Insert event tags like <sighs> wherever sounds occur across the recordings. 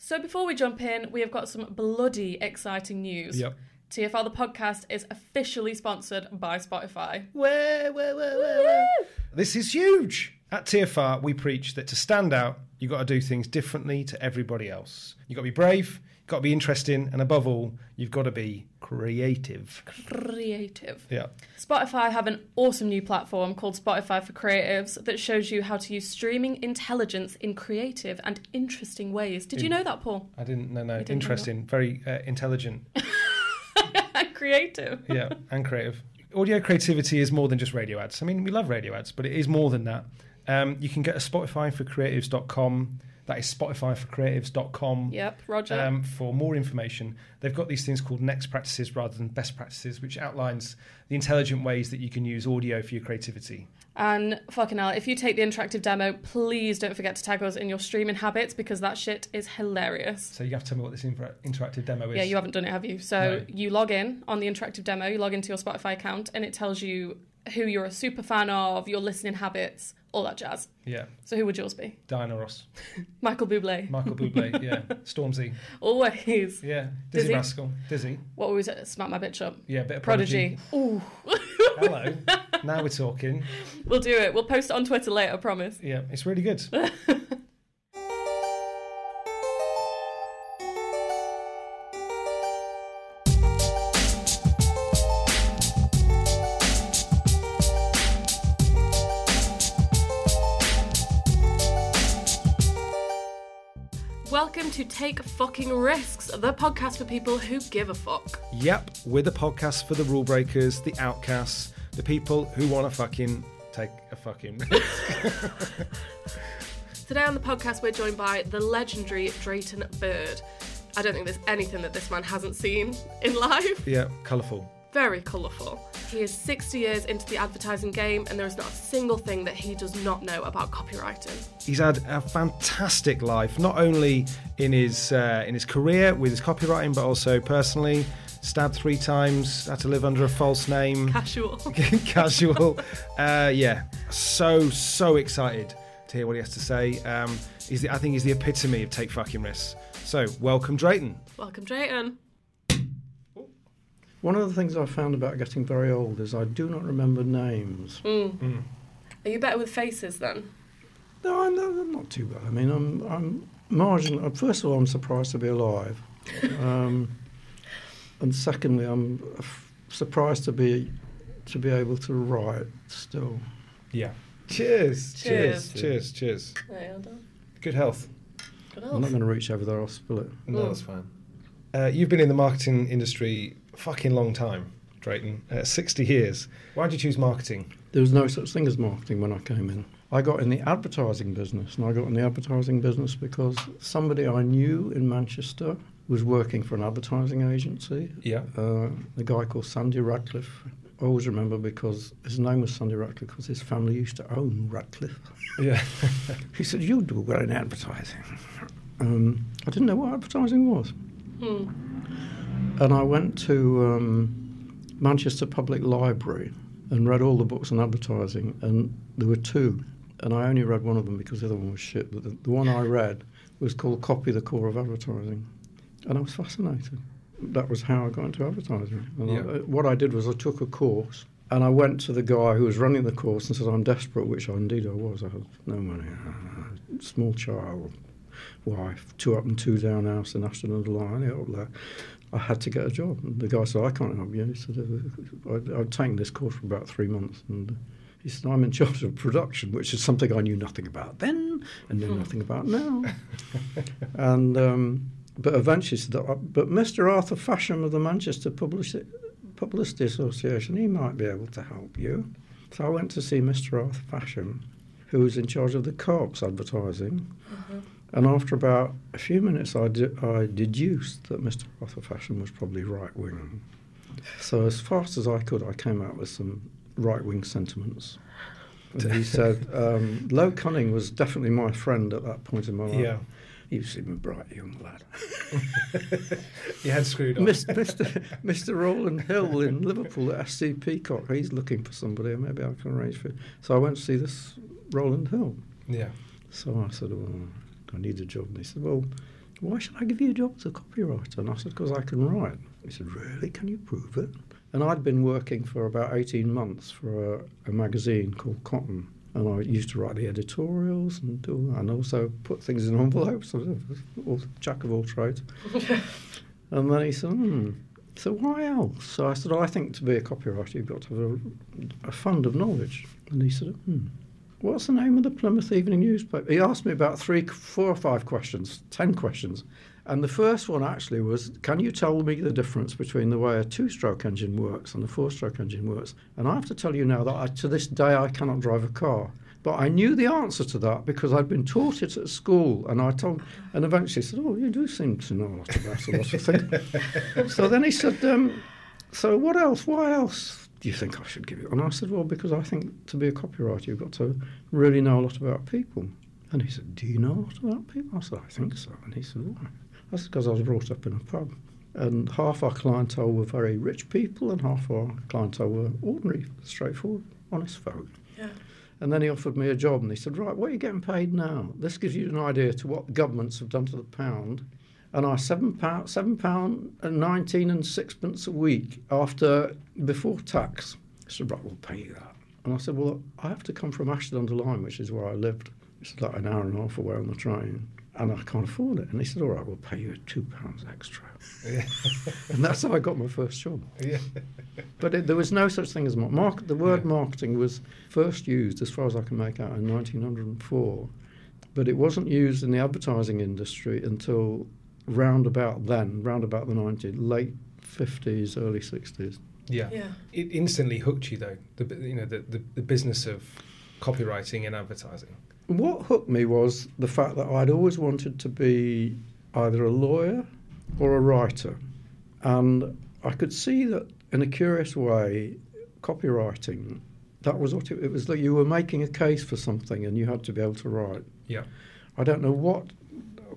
So before we jump in, we have got some bloody exciting news. Yep. TFR the podcast is officially sponsored by Spotify. Where, where, where, where, where? This is huge. At TFR, we preach that to stand out, you've got to do things differently to everybody else. You've got to be brave, you've got to be interesting, and above all, you've got to be creative. Creative. Yeah. Spotify have an awesome new platform called Spotify for Creatives that shows you how to use streaming intelligence in creative and interesting ways. Did you know that, Paul? I didn't, no, no. didn't Interesting, very uh, intelligent. <laughs> creative. yeah, and creative. Audio creativity is more than just radio ads. I mean, we love radio ads, but it is more than that. Um, you can get a Spotify for creatives.com. That is Spotify for creatives.com. Yep, Roger. Um, for more information, they've got these things called next practices rather than best practices, which outlines the intelligent ways that you can use audio for your creativity. And fucking hell, if you take the interactive demo, please don't forget to tag us in your streaming habits because that shit is hilarious. So you have to tell me what this inter- interactive demo is. Yeah, you haven't done it, have you? So No. you log in on the interactive demo, you log into your Spotify account, and it tells you who you're a super fan of, your listening habits, all that jazz. Yeah, So who would yours be? Diana Ross, <laughs> Michael Bublé. Michael Bublé, yeah, <laughs> Stormzy, Always. yeah, Dizzee, Dizzee? Rascal, Dizzee, What was it? Smack my bitch up. yeah, bit of Prodigy. Ooh. <laughs> Hello, now we're talking. we'll do it. We'll post it on Twitter later, I promise. Yeah, it's really good. Welcome to Take Fucking Risks, the podcast for people who give a fuck. Yep, we're the podcast for the rule breakers, the outcasts, the people who want to fucking take a fucking risk. <laughs> Today on the podcast, we're joined by the legendary Drayton Bird. I don't think there's anything that this man hasn't seen in life. yeah, colourful. Very colourful. He is 60 years into the advertising game, and there is not a single thing that he does not know about copywriting. He's had a fantastic life, not only in his uh, in his career with his copywriting, but also personally. Stabbed three times, had to live under a false name. Casual. <laughs> casual. Uh, yeah, so so excited to hear what he has to say. Um, he's the, I think he's the epitome of take fucking risks. So welcome, Drayton. Welcome, Drayton. One of the things I found about getting very old is I do not remember names. Are you better with faces then? No, I'm, not- I'm not too bad. I mean, I'm, I'm marginal. First of all, I'm surprised to be alive. <laughs> Um, and secondly, I'm f- surprised to be to be able to write still. Yeah. Cheers. Cheers. Cheers. Cheers. Well done. Good health. Good I'm not going to reach over there. I'll spill it. No, Mm. that's fine. Uh, you've been in the marketing industry a fucking long time, Drayton. Uh, 60 years. Why did you choose marketing? There was no such thing as marketing when I came in. I got in the advertising business, and I got in the advertising business because somebody I knew in Manchester was working for an advertising agency. Yeah. Uh, a guy called Sandy Radcliffe. I always remember because his name was Sandy Radcliffe because his family used to own Radcliffe. Yeah. <laughs> He said, "You do well in advertising." Um, I didn't know what advertising was, Hmm. And I went to um, Manchester Public Library and read all the books on advertising, and there were two, and I only read one of them because the other one was shit. But the, the one I read was called "Copy: The Core of Advertising," and I was fascinated. That was how I got into advertising. Yeah. I, what I did was I took a course. And I went to the guy who was running the course and said, I'm desperate, which I, indeed I was. I had no money, uh, <laughs> small child, wife, two up and two down house in Ashton under Lyne, up there. I had to get a job. And the guy said, I can't help you. He said, I'd, I'd taken this course for about three months. And he said, I'm in charge of production, which is something I knew nothing about then and knew nothing about now. <laughs> and um, But eventually, said, "Uh, but Mr. Arthur Fasham of the Manchester Publicity, Publicity Association, he might be able to help you. So I went to see Mr. Arthur Fasham, who was in charge of the co-ops advertising. And after about a few minutes, I, de- I deduced that Mr. Arthur Fasham was probably right wing. So as fast as I could, I came out with some right wing sentiments. And he <laughs> said, um, Low Cunning was definitely my friend at that point in my life. Yeah. He was a bright young lad. <laughs> You had screwed up. Mis- Mr. <laughs> Mr. Roland Hill in Liverpool at SC Peacock, he's looking for somebody, and maybe I can arrange for it. So I went to see this Roland Hill. Yeah. So I said, well, I need a job. And he said, well, why should I give you a job as a copywriter? And I said, because I can write. He said, really? Can you prove it? And I'd been working for about 18 months for a, a magazine called Cotton. And I used to write the editorials and do, and also put things in envelopes. I was all, jack of all trades. <laughs> and then he said, hmm, so why else? So I said, oh, I think to be a copywriter, you've got to have a, a fund of knowledge. And he said, hmm, what's the name of the Plymouth Evening newspaper? He asked me about three, four or five questions, ten questions. And the first one actually was, can you tell me the difference between the way a two-stroke engine works and a four-stroke engine works? And I have to tell you now that I, to this day I cannot drive a car. But I knew the answer to that because I'd been taught it at school, and I told, and eventually said, "Oh, you do seem to know a lot about a lot of things." <laughs> so then he said, um, "So what else? Why else do you think I should give you?" And I said, "Well, because I think to be a copywriter, you've got to really know a lot about people." And he said, "Do you know a lot about people?" I said, "I think so." And he said, "Why?" That's because I was brought up in a pub. And half our clientele were very rich people, and half our clientele were ordinary, straightforward, honest folk. Yeah. And then he offered me a job, and he said, "Right, what are you getting paid now? This gives you an idea to what governments have done to the pound." And I seven pound, seven pound and nineteen and sixpence a week after before tax. He said, "Right, we'll pay you that." And I said, "Well, I have to come from Ashton under Lyne, which is where I lived. It's like an hour and a half away on the train." and I can't afford it. And he said, all right, we'll pay you two pounds extra. Yeah. and that's how I got my first job. Yeah. but it, there was no such thing as market. The word yeah. marketing was first used, as far as I can make out, in 1904. But it wasn't used in the advertising industry until round about then, round about the 90s, late 50s, early 60s. Yeah. yeah. It instantly hooked you, though, the, you know, the, the, the business of copywriting and advertising what hooked me was the fact that I'd always wanted to be either a lawyer or a writer. And I could see that in a curious way, copywriting, that was what it, it was that you were making a case for something and you had to be able to write. Yeah. I don't know what,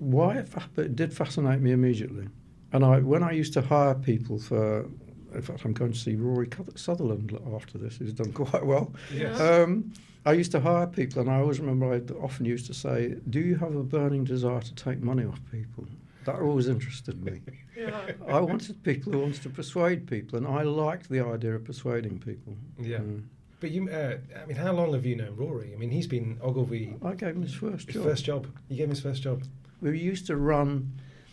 why it, but it did fascinate me immediately. And I, when I used to hire people for, in fact, I'm going to see Rory Sutherland after this, He's done <laughs> quite well. Yes. Um, I used to hire people, and I always remember I often used to say, "Do you have a burning desire to take money off people?" That always interested me. <laughs> yeah. I wanted people who wanted to persuade people, and I liked the idea of persuading people. Yeah. Mm. But you, uh, I mean, how long have you known Rory? I mean, he's been Ogilvy. I gave him his first his job. First job. You gave him his first job. We used to run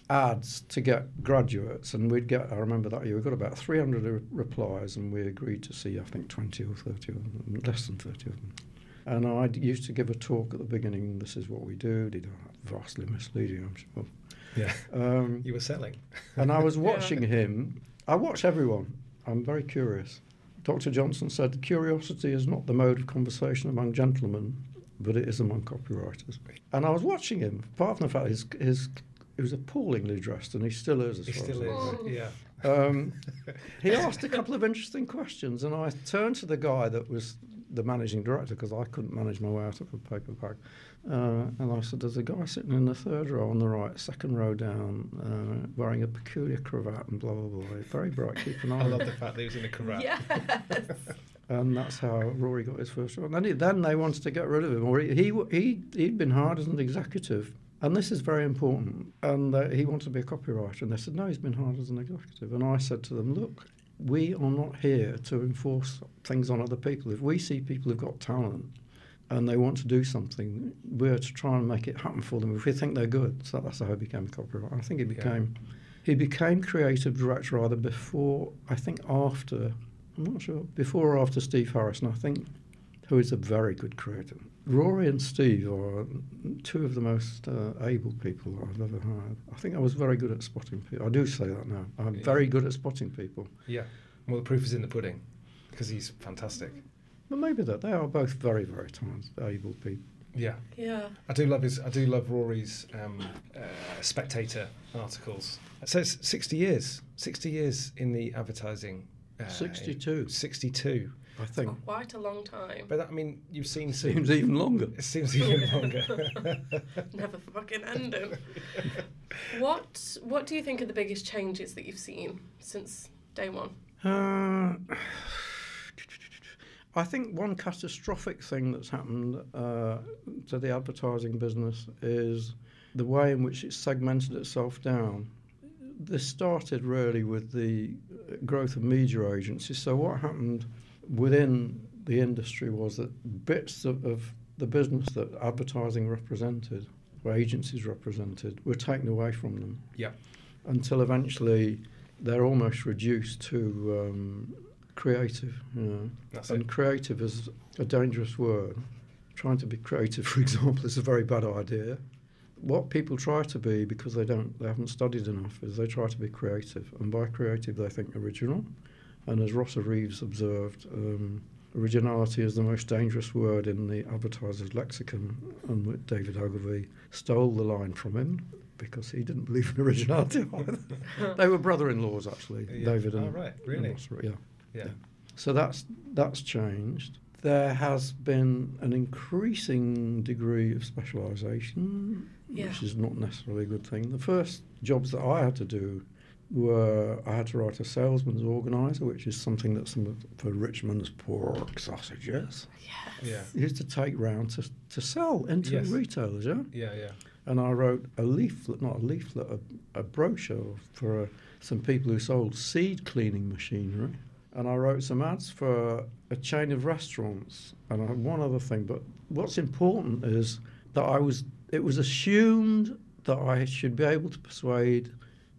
ads to get graduates, and we'd get. I remember that year we got about 300 replies, and we agreed to see, I think, 20 or 30 of them, less than 30 of them. And I used to give a talk at the beginning. This is what we do. Did vastly misleading, I'm sure. Yeah. Um, you were selling. and I was <laughs> watching yeah. him. I watch everyone. I'm very curious. Dr. Johnson said curiosity is not the mode of conversation among gentlemen, but it is among copywriters. And I was watching him. Apart from the fact his his he was appallingly dressed, and he still is. As he far still as is. Yeah. Um, <laughs> he asked a couple of interesting questions, and I turned to the guy that was the managing director because I couldn't manage my way out of a paper bag. Uh, and I said, There's a guy sitting in the third row on the right, second row down, uh, wearing a peculiar cravat and blah, blah, blah. Very bright, keep an eye I love the fact that he was in a cravat. <laughs> Yes. And that's how Rory got his first job. And then, he, then they wanted to get rid of him. Or he, he, he, he'd been hired as an executive. And this is very important. And uh, he wanted to be a copywriter. And they said, No, he's been hired as an executive. And I said to them, Look, we are not here to enforce things on other people. If we see people who've got talent and they want to do something, we're to try and make it happen for them if we think they're good. So that's how he became a copywriter. I think he became yeah. he became creative director either before, I think after, I'm not sure, before or after Steve Harris, and I think who is a very good creative. Rory and Steve are two of the most uh, able people I've ever had. I think I was very good at spotting people. I do say that now. I'm yeah. very good at spotting people. Yeah. Well, the proof is in the pudding because he's fantastic. Well, maybe that they are both very, very talented, able people. Yeah, yeah. I do love his. I do love Rory's um, uh, Spectator articles. So it's sixty years. Sixty years in the advertising. Uh, Sixty-two. Sixty-two. I think quite a long time. But I mean, you've seen seems even longer. It seems even longer. <laughs> Never fucking ending. what What do you think are the biggest changes that you've seen since day one? Uh, <sighs> I think one catastrophic thing that's happened uh, to the advertising business is the way in which it segmented itself down, this started really with the growth of media agencies. So what happened within the industry was that bits of, of the business that advertising represented, or agencies represented, were taken away from them. Yeah. Until eventually they're almost reduced to um, creative. You know. That's and it. creative is a dangerous word. Trying to be creative, <laughs> for example, is a very bad idea. What people try to be because they don't, they haven't studied enough, is they try to be creative, and by creative they think original. And as Rosser Reeves observed, um, originality is the most dangerous word in the advertiser's lexicon, and David Ogilvy stole the line from him because he didn't believe in originality <laughs> either. <laughs> they were brother-in-laws, actually, Yeah. David Oh, and right. and Really? Rosser, yeah. Yeah. So that's that's changed. There has been an increasing degree of specialisation, Yeah. which is not necessarily a good thing. The first jobs that I had to do were I had to write a salesman's organiser, which is something that some of for Richmond's pork sausages Yes. Yeah. used to take round to, to sell into Yes. retailers. Yeah, Yeah. Yeah. and I wrote a leaflet, not a leaflet, a, a brochure for uh, some people who sold seed cleaning machinery. And I wrote some ads for a chain of restaurants. And I had one other thing, but what's important is that I was, it was assumed that I should be able to persuade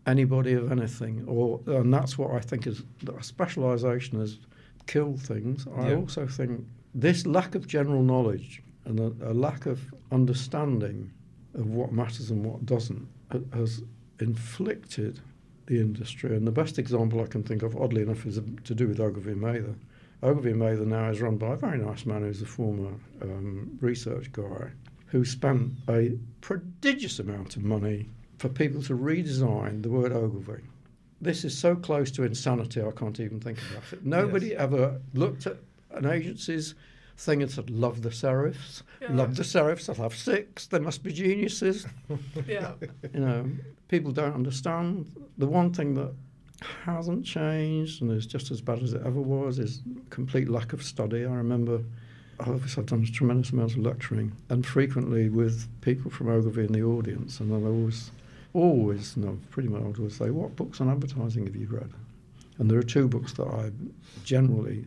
anybody of anything. Or, and that's what I think is, that specialisation has killed things. I Yeah. also think this lack of general knowledge and a, a lack of understanding of what matters and what doesn't has inflicted the industry. And the best example I can think of, oddly enough, is to do with Ogilvy Mather. Ogilvy Mather now is run by a very nice man who's a former um, research guy who spent a prodigious amount of money for people to redesign the word Ogilvy. This is so close to insanity, I can't even think about it. Nobody Yes. ever looked at an agency's thing and said, Love the serifs, Yeah. love the serifs, I'll have six, they must be geniuses <laughs> Yeah. you know, people don't understand. The one thing that hasn't changed and is just as bad as it ever was is complete lack of study. I remember, obviously, I've done a tremendous amount of lecturing and frequently with people from Ogilvy in the audience, and I always, always, no, pretty much always say, What books on advertising have you read? And there are two books that I generally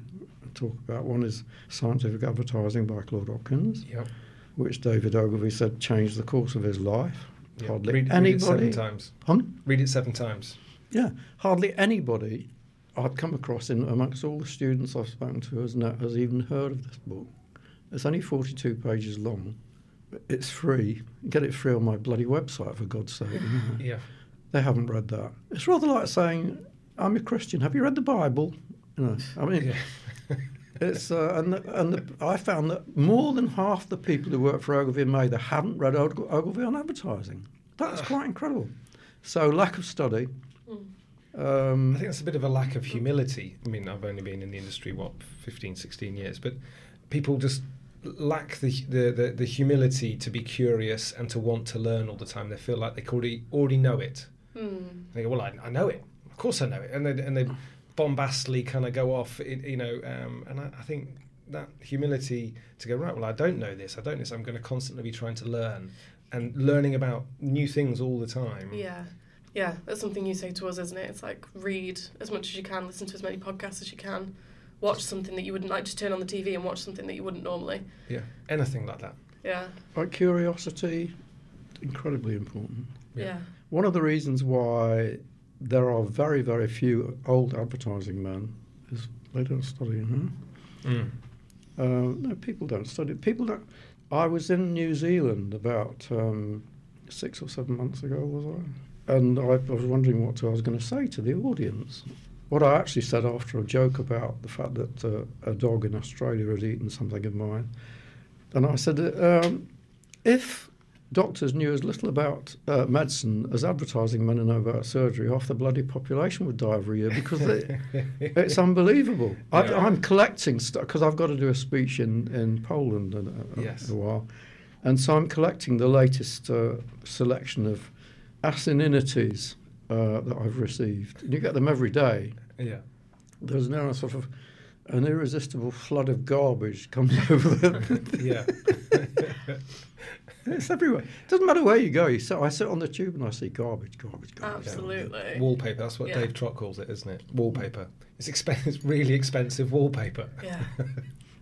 talk about. One is Scientific Advertising by Claude Hopkins, Yep. which David Ogilvy said changed the course of his life. Yep. Hardly read, read it seven times. Hun? Read it seven times. Yeah, hardly anybody I've come across in amongst all the students I've spoken to has, no, has even heard of this book. It's only 42 pages long. It's free. Get it free on my bloody website, for God's sake. <laughs> Yeah. they haven't read that. It's rather like saying, I'm a Christian. Have you read the Bible? You know, I mean, Yeah. <laughs> it's uh, and the, and the, I found that more than half the people who work for Ogilvy and Mather haven't read Og- Ogilvy on advertising. That's quite incredible. So lack of study. Um, I think that's a bit of a lack of humility. I mean, I've only been in the industry, what, 15, 16 years, but people just lack the, the, the, the humility to be curious and to want to learn all the time. They feel like they already, already know it. Hmm. They go, well, I, I know it. Of course I know it. And they, and they bombastly kind of go off, it, you know, um, and I, I think that humility to go, right, well, I don't know this. I don't know this. I'm going to constantly be trying to learn and learning about new things all the time. Yeah. Yeah, that's something you say to us, isn't it? It's like read as much as you can, listen to as many podcasts as you can, watch something that you wouldn't like, just turn on the TV and watch something that you wouldn't normally. Yeah. Anything like that. Yeah, Like curiosity, incredibly important. Yeah. yeah, One of the reasons why there are very, very few old advertising men is they don't study. Huh? Mm. Uh, no, people don't study. People don't. I was in New Zealand about um, six or seven months ago, was I? And I, I was wondering what I was going to say to the audience. What I actually said after a joke about the fact that uh, a dog in Australia had eaten something of mine, and I said, um, if doctors knew as little about uh, medicine as advertising men know about surgery, half the bloody population would die every year because they, <laughs> it's unbelievable. Yeah. I'm collecting stuff because I've got to do a speech in, in Poland in a, Yes. a while. And so I'm collecting the latest uh, selection of asininities uh, that I've received. And you get them every day. Yeah. There's now a sort of an irresistible flood of garbage comes <laughs> over them. <laughs> Yeah. It's everywhere. It doesn't matter where you go. You sit, I sit on the tube and I see garbage, garbage, garbage. Absolutely. Wallpaper. That's what Yeah. Dave Trott calls it, isn't it? Wallpaper. It's, expen- it's really expensive wallpaper. Yeah. <laughs>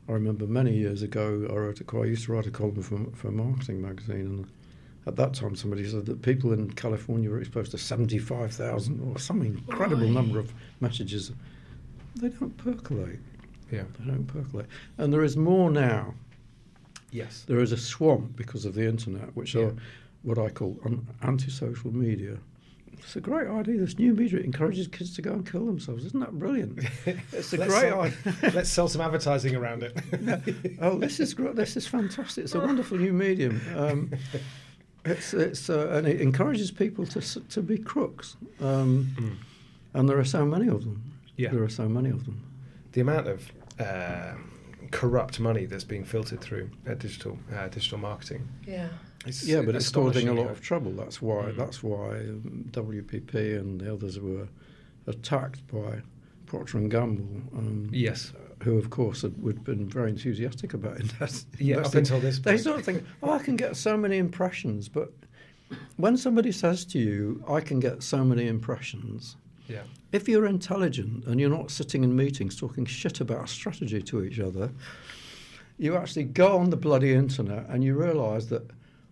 I remember many years ago, I wrote a, co- I used to write a column for, for a marketing magazine, and at that time somebody said that people in California were exposed to 75,000 or some incredible number of messages. They don't percolate. yeah. They don't percolate. And there is more now. Yes. There is a swamp because of the internet, which Yeah. are what I call an anti-social media. It's a great idea. This new media it encourages kids to go and kill themselves. Isn't that brilliant? <laughs> It's a <laughs> great sell- idea. <laughs> Let's sell some advertising around it. oh, this is great. This is fantastic. It's a wonderful new medium. Um, it's it's uh, and it encourages people to to be crooks. Um, Mm. and there are so many of them. Yeah. There are so many of them. the amount of uh, corrupt money that's being filtered through uh, digital uh, digital marketing. Yeah. It's Yeah, but it's causing a lot of trouble. That's why. Mm. That's why um, WPP and the others were attacked by Procter and Gamble. Um, Yes. Who, of course, would had been very enthusiastic about <laughs> invest- Yeah. Up until this point. They sort of think, oh, I can get so many impressions. But when somebody says to you, I can get so many impressions, Yeah. if you're intelligent and you're not sitting in meetings talking shit about strategy to each other, you actually go on the bloody internet and you realise that,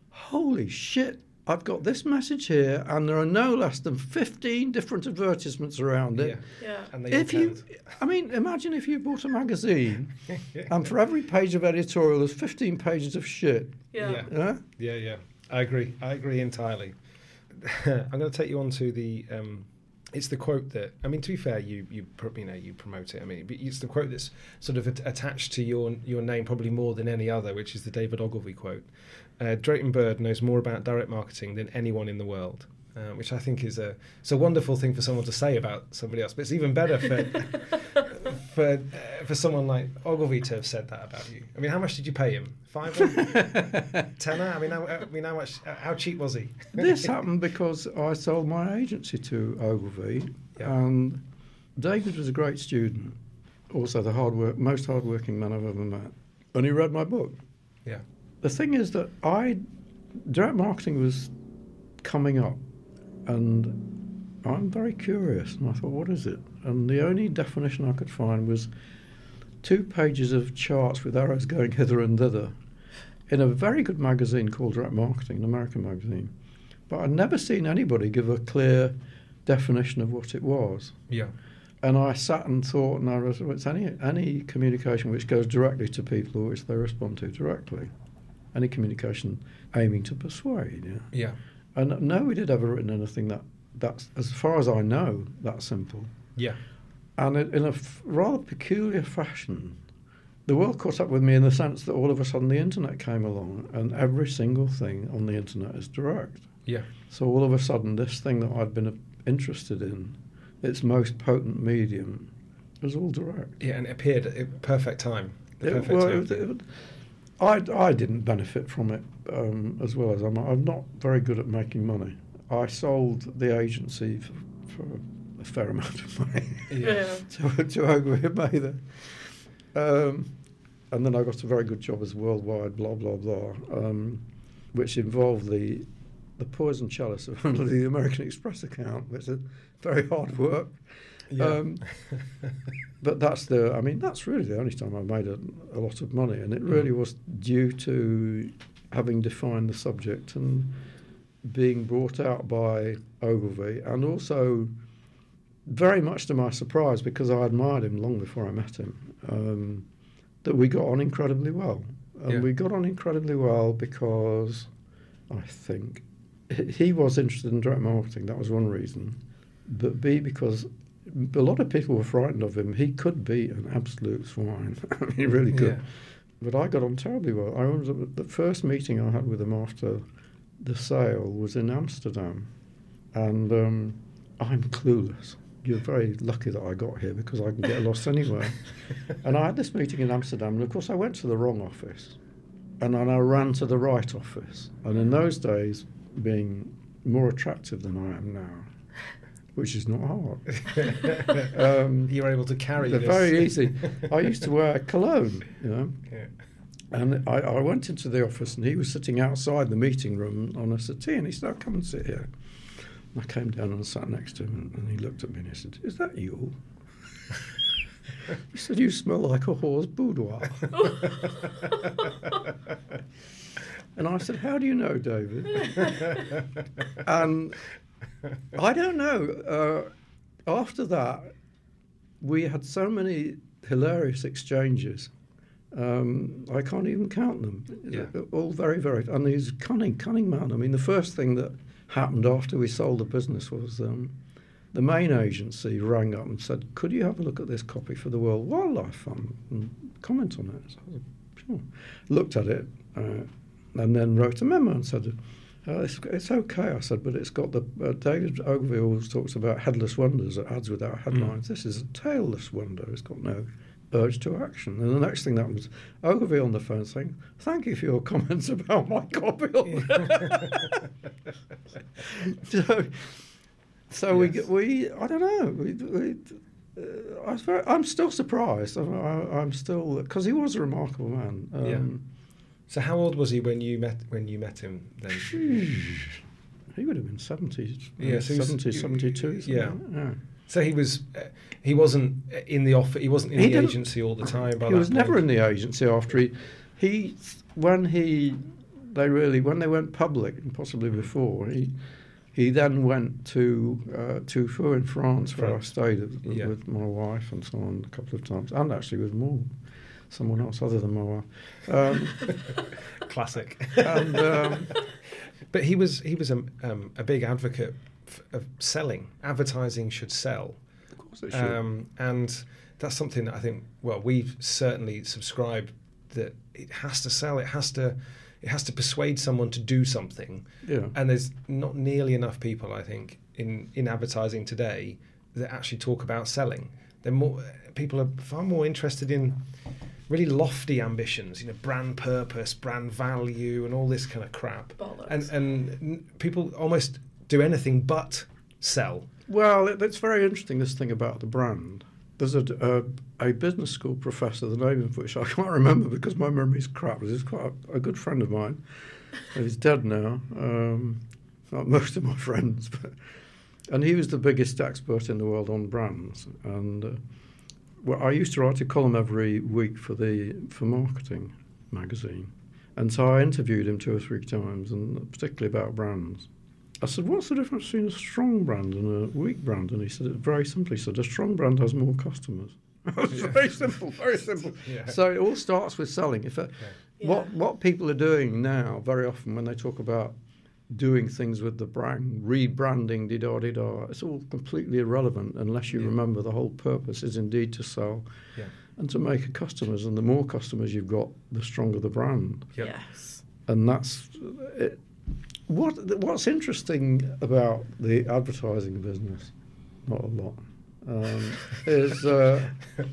holy shit, I've got this message here and there are no less than 15 different advertisements around it. Yeah. Yeah. And they If you. I mean, imagine if you bought a magazine <laughs> and for every page of editorial there's 15 pages of shit. Yeah. Yeah. Yeah? Yeah, yeah. I agree. I agree entirely. <laughs> I'm going to take you on to the. Um, it's the quote that I mean. To be fair, you you you know you promote it. I mean, it's the quote that's sort of at- attached to your your name probably more than any other, which is the David Ogilvy quote. Uh, Drayton Bird knows more about direct marketing than anyone in the world. Uh, which I think is a it's a wonderful thing for someone to say about somebody else, but it's even better for <laughs> for uh, for someone like Ogilvy to have said that about you. I mean, how much did you pay him? Five, <laughs> tenner? I mean, how, I mean, how much? How cheap was he? this happened because I sold my agency to Ogilvy, Yeah. and David was a great student, also the hard work, most hardworking man I've ever met, and he read my book. Yeah. The thing is that I, direct marketing was coming up, and I'm very curious, and I thought, what is it? And the only definition I could find was two pages of charts with arrows going hither and thither in a very good magazine called Direct Marketing, an American magazine. But I'd never seen anybody give a clear definition of what it was. Yeah. And I sat and thought, and I was, it's any, any communication which goes directly to people or which they respond to directly. Any communication aiming to persuade. Yeah. Yeah. And nobody had ever written anything that, that's, as far as I know, that simple. Yeah. And it, in a f- rather peculiar fashion, the world caught up with me in the sense that all of a sudden the internet came along and every single thing on the internet is direct. Yeah. So all of a sudden, this thing that I'd been uh, interested in, its most potent medium, was all direct. Yeah. And it appeared at perfect time. The It- perfect well, time. it- it- I, I didn't benefit from it um, as well as I'm. I'm not very good at making money. I sold the agency for, for a fair amount of money Yeah. <laughs> to, to Ogilvy Mather. Um, and then I got a very good job as worldwide, blah, blah, blah, um, which involved the the poison chalice of <laughs> the American Express account, which is very hard work. Yeah. Um, but that's the, I mean, that's really the only time I made a, a lot of money. And it really was due to having defined the subject and being brought out by Ogilvy and also very much to my surprise because I admired him long before I met him um, that we got on incredibly well and Yeah. we got on incredibly well because I think he- was interested in direct marketing that was one reason but B because a lot of people were frightened of him he could be an absolute swine <laughs> he really could Yeah. but I got on terribly well. I remember the first meeting I had with him after the sale was in Amsterdam, and um, I'm clueless. You're very lucky that I got here because I can get lost <laughs> anywhere. and I had this meeting in Amsterdam, and of course I went to the wrong office, and then I ran to the right office. And in those days, being more attractive than I am now, which is not hard. <laughs> um, you were able to carry they're this. very easy. I used to wear cologne, you know, Yeah. And I, I went into the office and he was sitting outside the meeting room on a settee and he said, oh, come and sit here. And I came down and sat next to him and he looked at me and he said, is that you? he said, you smell like a whore's boudoir. and I said, how do you know, David? and I don't know. Uh, after that, we had so many hilarious exchanges. Um, I can't even count them. Yeah. All very, very. And he's cunning, cunning man. I mean, the first thing that happened after we sold the business was um, the main agency rang up and said, "Could you have a look at this copy for the World Wildlife Fund and comment on it?" So I said, "Sure." Looked at it uh, and then wrote a memo and said. Uh, it's, it's okay, I said, but it's got the. Uh, David Ogilvy always talks about headless wonders, ads without headlines. This is a tailless wonder. It's got no urge to action. And the next thing that was Ogilvy on the phone saying, "Thank you for your <laughs> comments about my copy." <laughs> so, so we Yes. we I don't know. We, we, uh, I was very, I'm still surprised. I, I, I'm still because he was a remarkable man. Um, Yeah. So how old was he when you met when you met him then? He would have been 70, Yeah, so 70, 72. something yeah. So he was uh, he wasn't in the office. He wasn't in He the agency all the time. By he was never in the agency after he he when he they really when they went public and possibly before he he then went to uh, in France where I stayed with, Yeah. with my wife and so on a couple of times and actually with more someone else other than my wife um, <laughs> Classic. and um, <laughs> But he was he was a, um, a big advocate of selling. Advertising should sell, of course it should. um, and that's something that I think. Well, we've certainly subscribed that it has to sell. It has to it has to persuade someone to do something. yeah And there's not nearly enough people, I think, in in advertising today that actually talk about selling. They're more people are far more interested in really lofty ambitions, you know, brand purpose, brand value, and all this kind of crap. Bollocks. And and people almost do anything but sell. Well, it, it's very interesting this thing about the brand. There's a, a, business school professor, the name of which I <laughs> can't remember because my memory's crap. He's quite a, a good friend of mine. He's dead now. Um, not most of my <laughs> friends, but and he was the biggest expert in the world on brands. And uh, well, I used to write a column every week for the for marketing magazine, and so I interviewed him two or three times, and particularly about brands. I said, "What's the difference between a strong brand and a weak brand?" And he said, it "Very simply, he said a strong brand has more customers." <laughs> it's very simple, very <laughs> simple. Yeah. So it all starts with selling. If uh, a, what Yeah. what people are doing now, very often when they talk about doing things with the brand, rebranding, di da da, it's all completely irrelevant unless you Yeah. remember the whole purpose is indeed to sell Yeah. and to make customers. And the more customers you've got, the stronger the brand. Yep. Yes. And that's it. What what's interesting about the advertising business, not a lot, um, is uh, <laughs>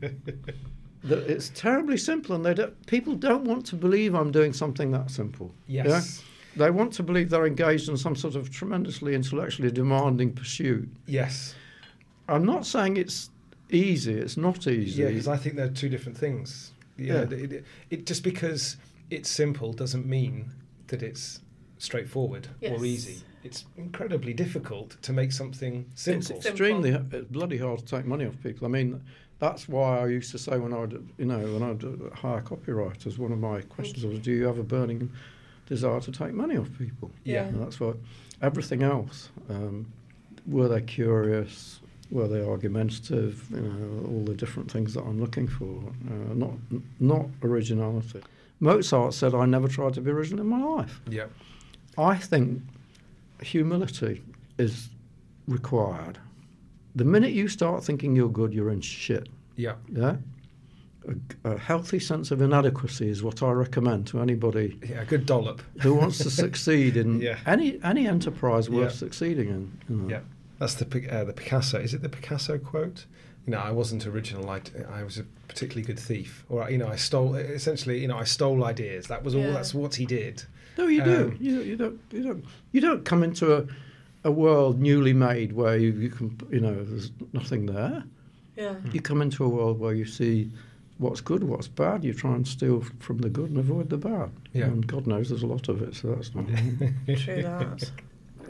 that it's terribly simple, and they don't, people don't want to believe I'm doing something that simple. Yes. Yeah? They want to believe they're engaged in some sort of tremendously intellectually demanding pursuit. Yes. I'm not saying it's easy. It's not easy. Yeah, because I think they're two different things. You know, Yeah. it, it, it just because it's simple doesn't mean that it's straightforward Yes. or easy. It's incredibly difficult to make something simple. It's simple. extremely it's bloody hard to take money off people. I mean, that's why I used to say when I would, you know, when I would hire copywriters, one of my questions was, "Do you have a burning desire to take money off people?" Yeah. And that's what everything else. Um, were they curious? Were they argumentative? You know, all the different things that I'm looking for. Uh, not not originality. Mozart said, "I never tried to be original in my life." Yeah. I think humility is required. The minute you start thinking you're good, you're in shit. Yeah. Yeah. A, a healthy sense of inadequacy is what I recommend to anybody Yeah. A good dollop. who wants to succeed in <laughs> Yeah. any any enterprise worth Yeah. succeeding in. you know. Yeah. That's the uh, the Picasso. Is it the Picasso quote? You know, I wasn't original. I, I was a particularly good thief, or you know, I stole. Essentially, you know, I stole ideas. That was all. Yeah. That's what he did. No, you do. Um, you, you don't. You don't. You don't come into a, a world newly made where you, you can. You know, there's nothing there. Yeah. You come into a world where you see what's good, what's bad. You try and steal from the good and avoid the bad. Yeah. And God knows there's a lot of it, so that's not. <laughs> True that.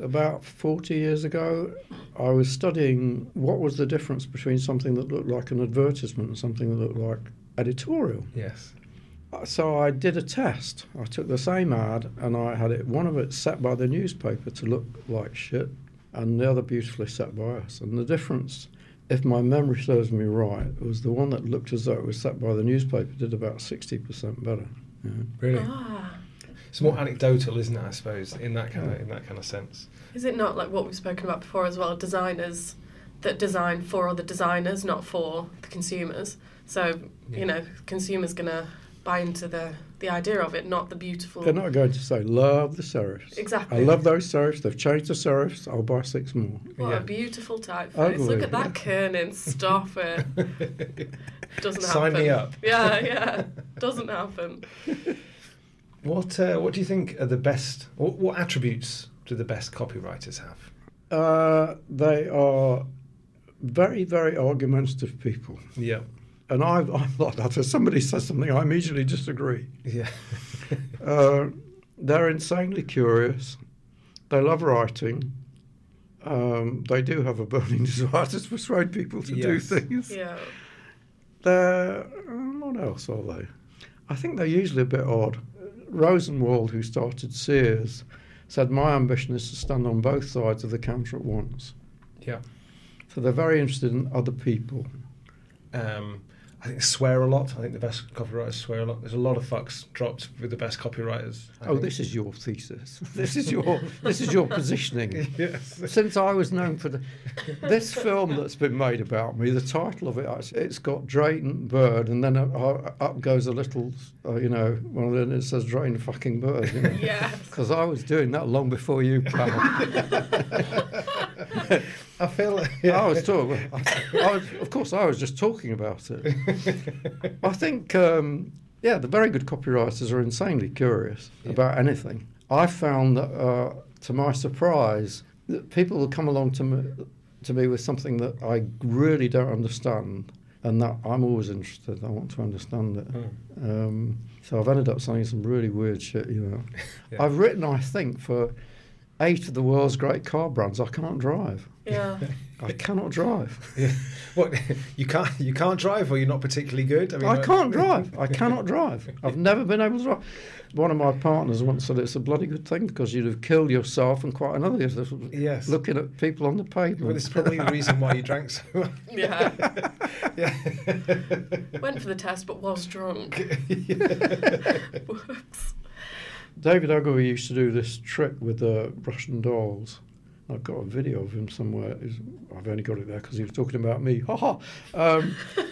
About 40 years ago, I was studying what was the difference between something that looked like an advertisement and something that looked like editorial. Yes. So I did a test. I took the same ad and I had it one of it set by the newspaper to look like shit, and the other beautifully set by us. And the difference, if my memory serves me right, was the one that looked as though it was set by the newspaper did about sixty percent better. Yeah. Really. Ah. It's more anecdotal, isn't it? I suppose in that kind of in that kind of sense. Is it not like what we've spoken about before as well? Designers that design for other designers, not for the consumers. So Yeah. you know, consumers gonna buy into the the idea of it, not the beautiful. They're not going to say love the serifs. Exactly. I love those serifs. They've changed the serifs. I'll buy six more. What Yeah. a beautiful typeface! Ugly, Look at that kerning. Stop it. <laughs> Doesn't Sign happen. me up. <laughs> Yeah, yeah. Doesn't happen. <laughs> What uh, What do you think are the best? What, what attributes do the best copywriters have? Uh, they are very, very argumentative people. Yeah. And I've, I'm like that. If somebody says something, I immediately disagree. Yeah. <laughs> Uh, they're insanely curious. They love writing. Um, they do have a burning <laughs> desire to persuade people to do things. Yeah. They're, uh, what else are they? I think they're usually a bit odd. Rosenwald, who started Sears, said, My ambition is to stand on both sides of the counter at once. Yeah. So they're very interested in other people. Um, I think they swear a lot. I think the best copywriters swear a lot. There's a lot of fucks dropped with the best copywriters. I oh, think. this is your thesis. <laughs> This is your this is your positioning. <laughs> yes. Since I was known for the, this film that's been made about me, the title of it, it's got Drayton Bird, and then up, up goes a little, uh, you know, well, then it says Drayton fucking Bird. You know? <laughs> Yeah. Because I was doing that long before you, pal. <laughs> I feel. like I was talking. I was, of course, I was just talking about it. I think, um, yeah, the very good copywriters are insanely curious Yeah. about anything. I found that, uh, to my surprise, that people will come along to me, to me with something that I really don't understand, and that I'm always interested. I want to understand it. Hmm. Um, so I've ended up saying some really weird shit, you <laughs> know. Yeah. I've written, I think, for eight of the world's great car brands. I can't drive. Yeah. I cannot drive. <laughs> Yeah. What you can't you can't drive, or you're not particularly good. I mean, I uh, can't drive. I <laughs> cannot drive. I've never been able to drive. One of my partners once said it's a bloody good thing because you'd have killed yourself and quite another. Yes. Looking at people on the pavement. Well, this is probably the reason why you <laughs> drank so much. Yeah. yeah. Went for the test, but was drunk. Whoops. David Ogilvy used to do this trick with the Russian dolls. I've got a video of him somewhere. It's- I've only got it there because he was talking about me. Ha ha. Um, <laughs>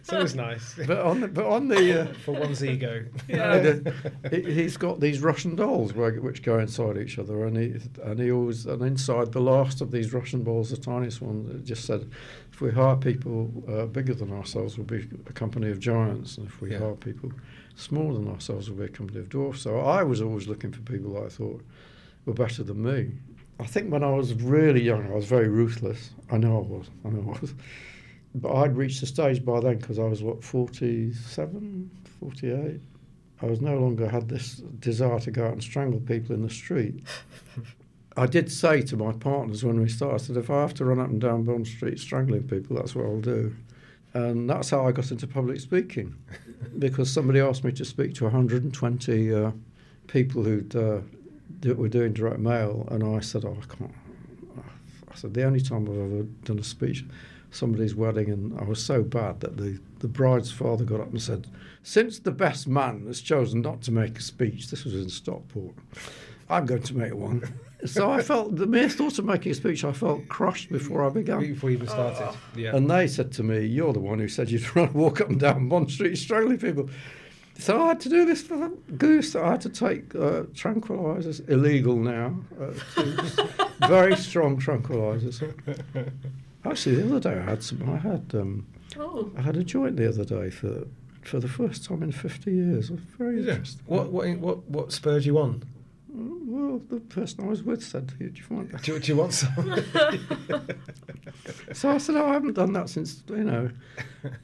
It's always nice but on the, but on the uh, <laughs> for one's ego. Yeah. And, uh, <laughs> he- he's got these Russian dolls where, which go inside each other, and he and he always and inside the last of these Russian balls, the tiniest one, it just said, if we hire people uh, bigger than ourselves, we'll be a company of giants, and if we Yeah. hire people smaller than ourselves, company of dwarfs. So I was always looking for people that I thought were better than me. I think when I was really young, I was very ruthless. I know I was. I know I was. But I'd reached the stage by then because I was, what, 47, 48? I was no longer had this desire to go out and strangle people in the street. I did say to my partners when we started, if I have to run up and down Bond Street strangling people, that's what I'll do. And that's how I got into public speaking, because somebody asked me to speak to 120 uh, people who'd uh, that were doing direct mail, and I said, oh, I can't. I said, the only time I've ever done a speech, somebody's wedding, and I was so bad that the, the bride's father got up and said, since the best man has chosen not to make a speech, this was in Stockport, I'm going to make one. <laughs> so I felt, the mere thought of making a speech, I felt crushed before I began. Before you even started. Oh. Yeah. And they said to me, You're the one who said you'd <laughs> run, walk up and down Bond Street strangling people. So I had to do this for the goose. I had to take uh, tranquilizers, illegal now, uh, <laughs> very strong tranquilizers. Actually, the other day I had some. I had um, Oh. I had a joint the other day for for the first time in 50 years. Very Is interesting. What what what what spurred you on? Well, well, the person I was with said, "Do you want that?" Do, do you want some? <laughs> So I said, oh, I haven't done that since, you know,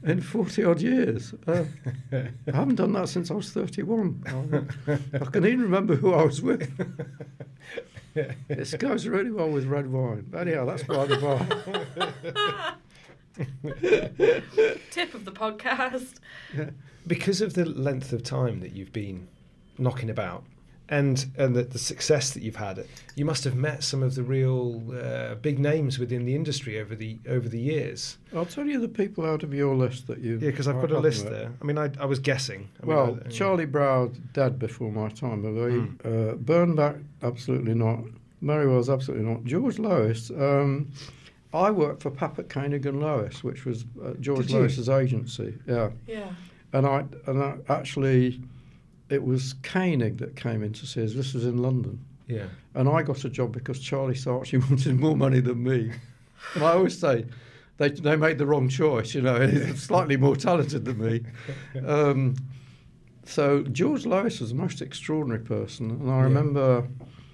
in 40 odd years. Uh, I haven't done that since I was 31. I, I can even remember who I was with. This goes really well with red wine. But anyhow, that's by the by. Tip of the podcast. Yeah. because of the length of time that you've been knocking about and and the, the success that you've had you must have met some of the real uh, big names within the industry over the over the years I'll tell you the people out of your list that you. yeah because i've got a list there i mean i, I was guessing I mean, Well, I- Charlie Brow dead before my time. But they, Mm. uh, Bernbach, absolutely not. Mary Wells, absolutely not. George Lois. Um, I worked for Papert Koenig and Lois, which was uh, George Did? Lois's agency. Yeah, Yeah. and I and I actually, it was Koenig that came in to see us. This was in London, yeah and I got a job because Charlie Saatchi <laughs> wanted more money than me. And I always say. They, they made the wrong choice, you know. He's <laughs> slightly more talented than me. <laughs> Um, so George Lois was the most extraordinary person, and I Yeah.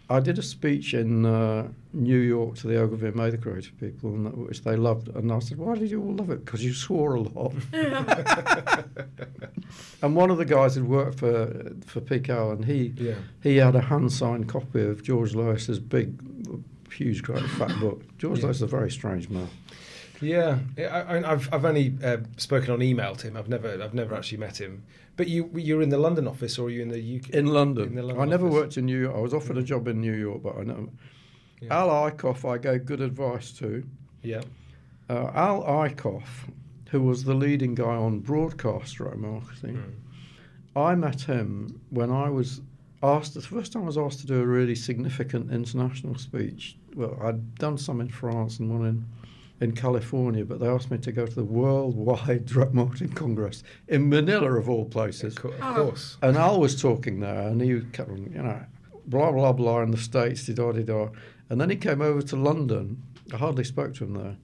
I did a speech in uh, New York to the Ogilvy and Mather creative people, and that, which they loved. And I said, "Why did you all love it? Because you swore a lot." <laughs> and one of the guys had worked for for Pico, and he yeah he had a hand signed copy of George Lois's big, huge, great fat book. George Yeah. Lois is a very strange man. Yeah I, I, i've i've only uh, spoken on email to him i've never i've never actually met him but you you're in the london office or are you in the uk In London. In the London I never office. worked in New York. I was offered a job in New York, but I never. Yeah. Al Eicoff, I gave good advice to. yeah Uh, Al Eicoff, who was the leading guy on broadcast right marketing, Mm. I met him when I was asked, the first time I was asked to do a really significant international speech. Well, I'd done some in France and one in, in California, but they asked me to go to the Worldwide <laughs> Direct Marketing Congress in Manila, of all places. of cour- of Oh. course And Al was talking there, and he kept on, you know, blah blah blah in the states, da da da. And then he came over to London. I hardly spoke to him there.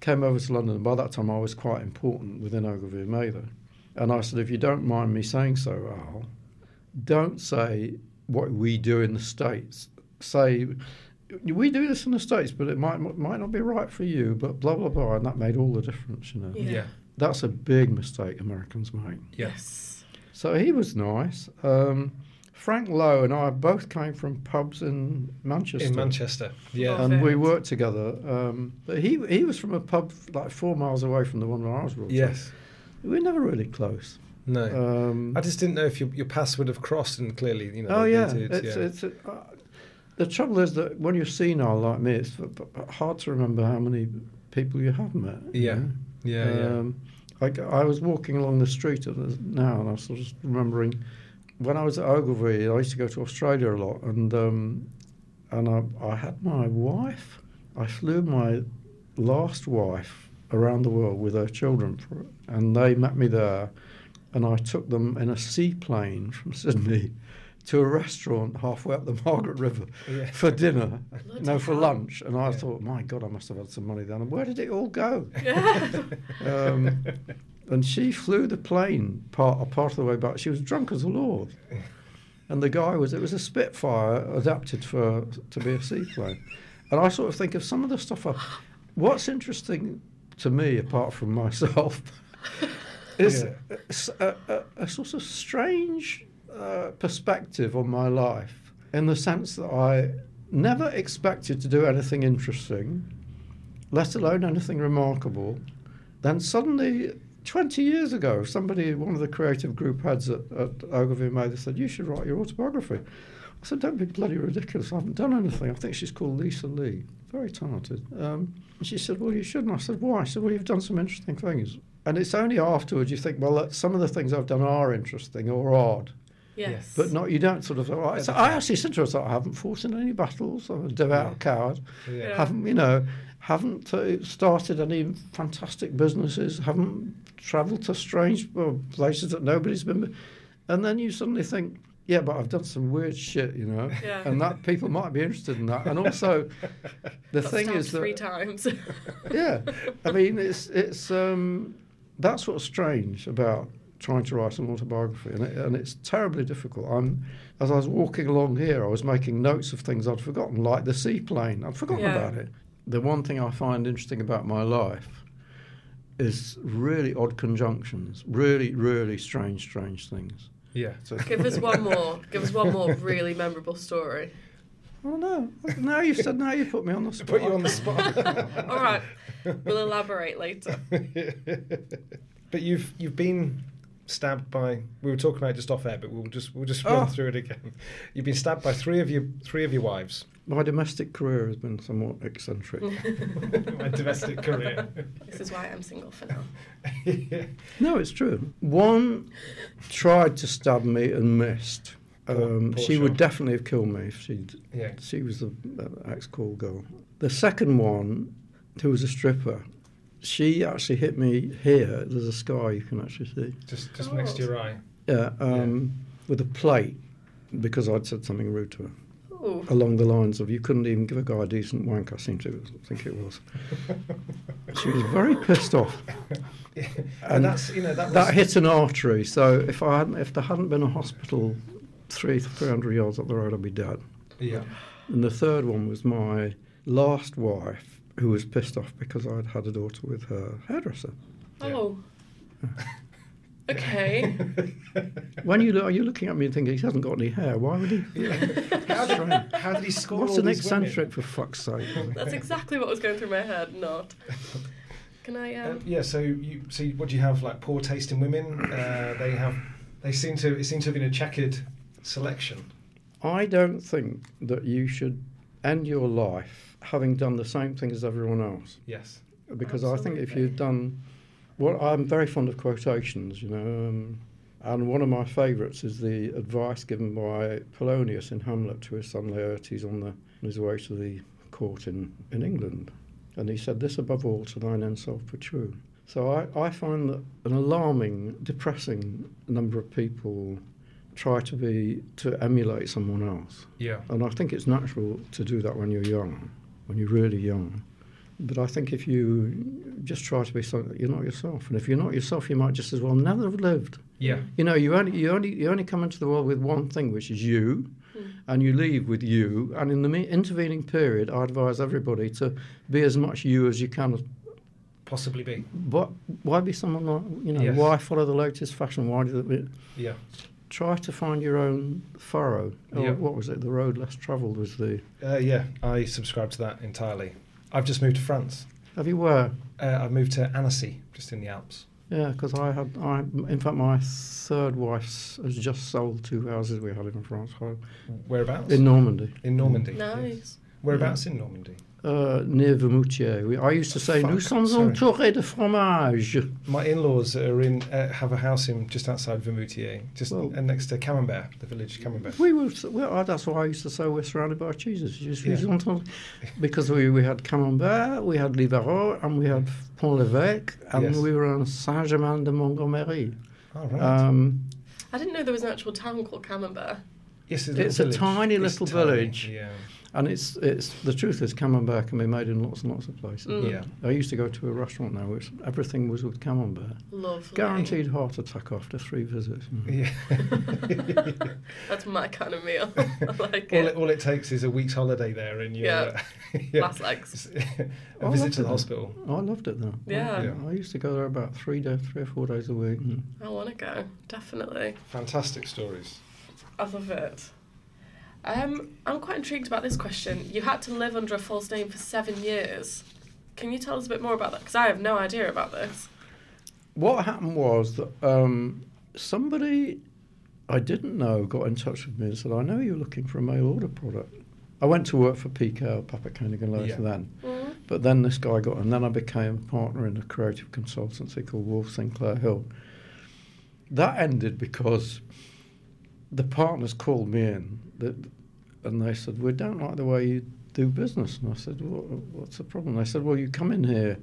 Came over to London. And by that time, I was quite important within Ogilvy and Mather. And I said, if you don't mind me saying so, Al, don't say what we do in the states. Say we do this in the states, but it might might not be right for you. But blah blah blah, and that made all the difference. You know, Yeah. yeah that's a big mistake Americans make. Yes. So he was nice. Um, Frank Lowe and I both came from pubs in Manchester. in manchester yeah And we worked together. Um, but he he was from a pub like four miles away from the one where I was brought up. yes We were never really close. no Um, I just didn't know if your, your paths would have crossed, and clearly, you know. oh yeah, did, it's, yeah. it's uh, the trouble is that when you're senile like me, it's hard to remember how many people you have met. Yeah. know? yeah, yeah. Um, I, was walking along the street now, and I was just remembering when I was at Ogilvy. I used to go to Australia a lot, and um, and I, I had my wife. I flew my last wife around the world with her children, for, and they met me there, and I took them in a seaplane from Sydney to a restaurant halfway up the <laughs> Margaret River yeah. for dinner, no, for hell. lunch. And I Yeah. thought, my God, I must have had some money then. And where did it all go? <laughs> Um, and she flew the plane part a part of the way back. She was drunk as a lord, and the guy was it was a Spitfire adapted for to be a seaplane. And I sort of think of some of the stuff. I, what's interesting to me, apart from myself, <laughs> is Yeah. s- a, a, a sort of strange uh, perspective on my life, in the sense that I never expected to do anything interesting, let alone anything remarkable. Then suddenly, 20 years ago, somebody, one of the creative group heads at, at Ogilvy and Mather said, You should write your autobiography. I said, Don't be bloody ridiculous. I haven't done anything. I think she's called Lisa Lee. Very talented. Um, and she said, Well, you shouldn't. I said, Why? She said, Well, you've done some interesting things. And it's only afterwards you think, Well, some of the things I've done are interesting or odd. Yes. But not, you don't sort of. I, so I actually said to her, I I haven't fought in any battles. I'm a devout Yeah. coward yeah. Yeah. haven't you know haven't uh, started any fantastic businesses haven't travelled to strange well, places that nobody's been and then you suddenly think yeah but i've done some weird shit you know Yeah. and that people might be interested in that and also the Got thing stabbed is three that times. <laughs> yeah i mean it's it's um that's what's strange about trying to write an autobiography, and, it, and it's terribly difficult. I'm, as I was walking along here, I was making notes of things I'd forgotten, like the seaplane. I'd forgotten Yeah. about it. The one thing I find interesting about my life is really odd conjunctions, really, really strange, strange things. Yeah. So <laughs> Give us one more. Give us one more really memorable story. Oh no! Now you've said. Now you put me on the <laughs> spot. put you on the spot. <laughs> All right, we'll elaborate later. but you've you've been stabbed by. We were talking about it just off air, but we'll just we'll just Oh. run through it again. You've been stabbed by three of your three of your wives. My domestic career has been somewhat eccentric. <laughs> My domestic career. This is why I'm single for now. <laughs> No, it's true. One tried to stab me and missed. Poor- Um, poor she would definitely have killed me if she'd. yeah. She was the uh, ex-call girl. The second one, who was a stripper, she actually hit me here. There's a scar you can actually see. Just just next to your eye. Yeah, um, with a plate because I'd said something rude to her. Ooh. Along the lines of, you couldn't even give a guy a decent wank, I seem to think it was. <laughs> She was very pissed off. and, And that's you know that was That hit an artery, so if I hadn't, if there hadn't been a hospital three three hundred yards up the road, I'd be dead. yeah. And the third one was my last wife, who was pissed off because I'd had a daughter with her hairdresser. Oh. <laughs> Okay. <laughs> When you look, are you looking at me and thinking he hasn't got any hair? Why would he? <laughs> How did, how did he score What's all an these eccentric women? for fuck's sake? That's exactly what was going through my head. Not. Can I? Um, Um, yeah. So you see, what do you have? Like poor taste in women. Uh, they have. They seem to. It seems to have been a checkered selection. I don't think that you should end your life having done the same thing as everyone else. Yes. because I think if you've done, well, I'm very fond of quotations, you know, um, and one of my favourites is the advice given by Polonius in Hamlet to his son Laertes on, the, on his way to the court in, in England, and he said, "This above all, to thine own self be true." So I, I find that an alarming, depressing number of people try to be to emulate someone else. Yeah. And I think it's natural to do that when you're young, when you're really young. But I think if you just try to be something, you're not yourself. And if you're not yourself, you might just as well never have lived. Yeah. You know, you only you only you only come into the world with one thing, which is you, hmm. and you leave with you. And in the intervening period, I advise everybody to be as much you as you can. Possibly be. But why be someone like you know? Yes. Why follow the latest fashion? Why do the, Yeah. Try to find your own furrow? Or Yeah. what was it? The road less travelled was the. Uh, yeah. I subscribe to that entirely. I've just moved to France. Have you where? Uh, I've moved to Annecy, just in the Alps. Yeah, because I had, I, in fact, my third wife has just sold two houses we had in France, Whereabouts? in Normandy, In Normandy. nice. Whereabouts in Normandy? Uh, near Vimoutiers. I used to say, Fuck, nous sommes sorry. entourés de fromage. My in-laws are in uh, have a house in just outside Vimoutiers, just Well- uh, next to Camembert, the village Camembert. We were, well, that's why I used to say we're surrounded by cheeses. Je Yeah. <laughs> Because we, we had Camembert, we had Livarot, and we had Pont-l'Evêque, and Yes. we were in Saint-Germain de Montgommery. Oh, right. Um, I didn't know there was an actual town called Camembert. yes, it's a tiny little village. Yeah. And it's, it's the truth is Camembert can be made in lots and lots of places. Mm. Yeah. I used to go to a restaurant now which everything was with Camembert. Lovely. Guaranteed heart attack after three visits. you <laughs> know. Yeah. <laughs> That's my kind of meal. <laughs> I like all, it. it, all it takes is a week's holiday there, and you're Yeah. uh, yeah. Last legs. a I visit to the it. hospital. I loved it though. Yeah. Yeah. I used to go there about three days, three or four days a week. and- I want to go. Definitely. Fantastic stories. I love it. Um, I'm quite intrigued about this question. You had to live under a false name for seven years. Can you tell us a bit more about that? Because I have no idea about this. What happened was that um, somebody I didn't know got in touch with me and said, I know you're looking for a mail order product. I went to work for PK, Papert Koenig and later Yeah. then. Mm. But then this guy got, and then I became a partner in a creative consultancy called Wolf Sinclair Hill. That ended because the partners called me in that, and they said, We don't like the way you do business. And I said, what, What's the problem? They said, Well, you come in here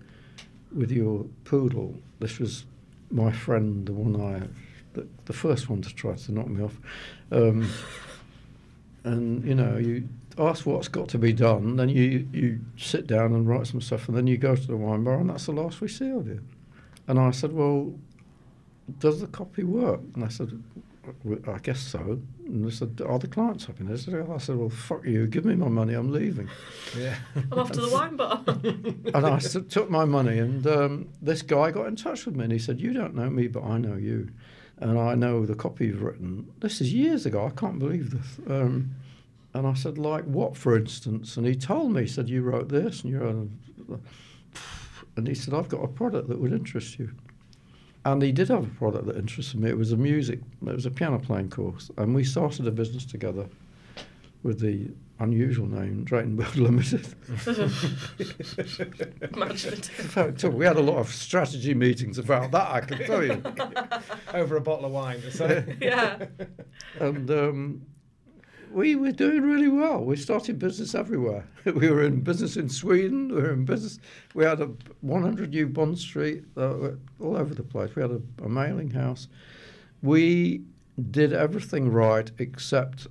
with your poodle. This was my friend, the one I, the, the first one to try to knock me off. Um, and, you know, you ask what's got to be done, then you, you sit down and write some stuff, and then you go to the wine bar, and that's the last we see of you. And I said, Well, does the copy work? And I said, "W- I guess so. And they said, are the clients happy? And I said, I said, well, fuck you, give me my money, I'm leaving. Yeah. I'm off to the wine bar. <laughs> and I s- took my money, and um, this guy got in touch with me, and he said, "You don't know me, but I know you, and I know the copy you've written. This is years ago. I can't believe this." Um, and I said, "Like what, for instance?" And he told me, he said, "You wrote this, and you wrote," and he said, "I've got a product that would interest you." And he did have a product that interested me. It was a music, it was a piano playing course, and we started a business together with the unusual name Drayton Bird <laughs> Limited. Imaginative. We had a lot of strategy meetings about that, I can tell you. <laughs> Over a bottle of wine. So. Yeah. And um, we were doing really well. We started business everywhere. <laughs> We were in business in Sweden. We were in business. We had a 100 New Bond Street, uh, all over the place. We had a, a mailing house. We did everything right except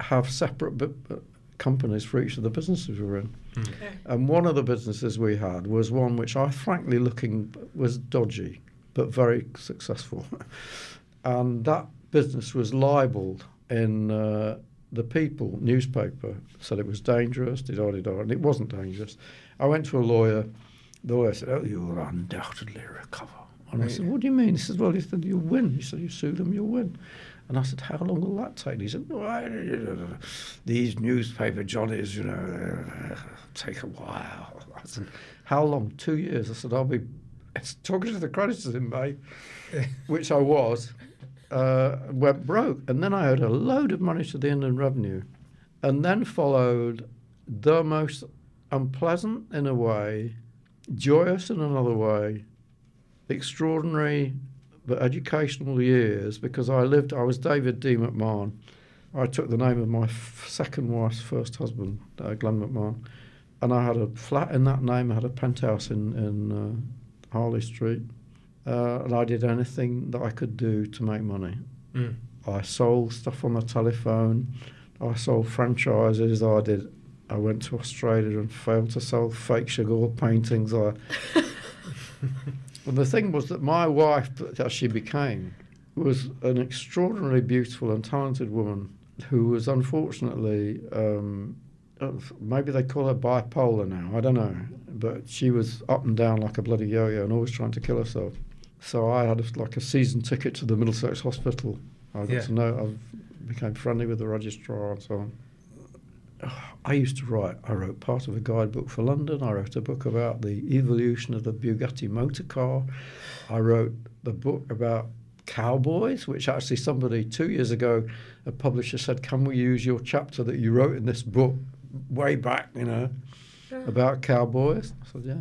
have separate bu- uh, companies for each of the businesses we were in. Okay. And one of the businesses we had was one which I frankly looking was dodgy, but very successful. <laughs> and that business was libelled in uh, the People newspaper, said it was dangerous, did did and it wasn't dangerous. I went to a lawyer. The lawyer said, "Oh, you'll undoubtedly recover." And I said, "What do you mean?" He said, "Well, he said you'll win." He said, "You sue them, you'll win." And I said, "How long will that take?" And he said, well, <laughs> "These newspaper johnnies, you know, <laughs> take a while." <laughs> I said, "How long? Two years?" I said, "I'll be talking to the creditors in May," which I was. Uh, went broke, and then I owed a load of money to the Inland Revenue, and then followed the most unpleasant in a way, joyous in another way, extraordinary but educational years because I lived. I was David D. McMahon. I took the name of my f- second wife's first husband, uh, Glenn McMahon, and I had a flat in that name. I had a penthouse in in uh, Harley Street, uh, and I did anything that I could do to make money. Mm. I sold stuff on the telephone. I sold franchises. I did. I went to Australia and failed to sell fake Chagall paintings. I, <laughs> and the thing was that my wife, as she became, was an extraordinarily beautiful and talented woman who was unfortunately, um, maybe they call her bipolar now. I don't know, but she was up and down like a bloody yo-yo and always trying to kill herself. So I had a, like a season ticket to the Middlesex Hospital. I got Yeah. to know. I became friendly with the registrar and so on. <sighs> I used to write. I wrote part of a guidebook for London. I wrote a book about the evolution of the Bugatti motor car. I wrote the book about cowboys, which actually somebody two years ago, a publisher said, "Can we use your chapter that you wrote in this book way back?" You know, about cowboys. I said, "Yeah."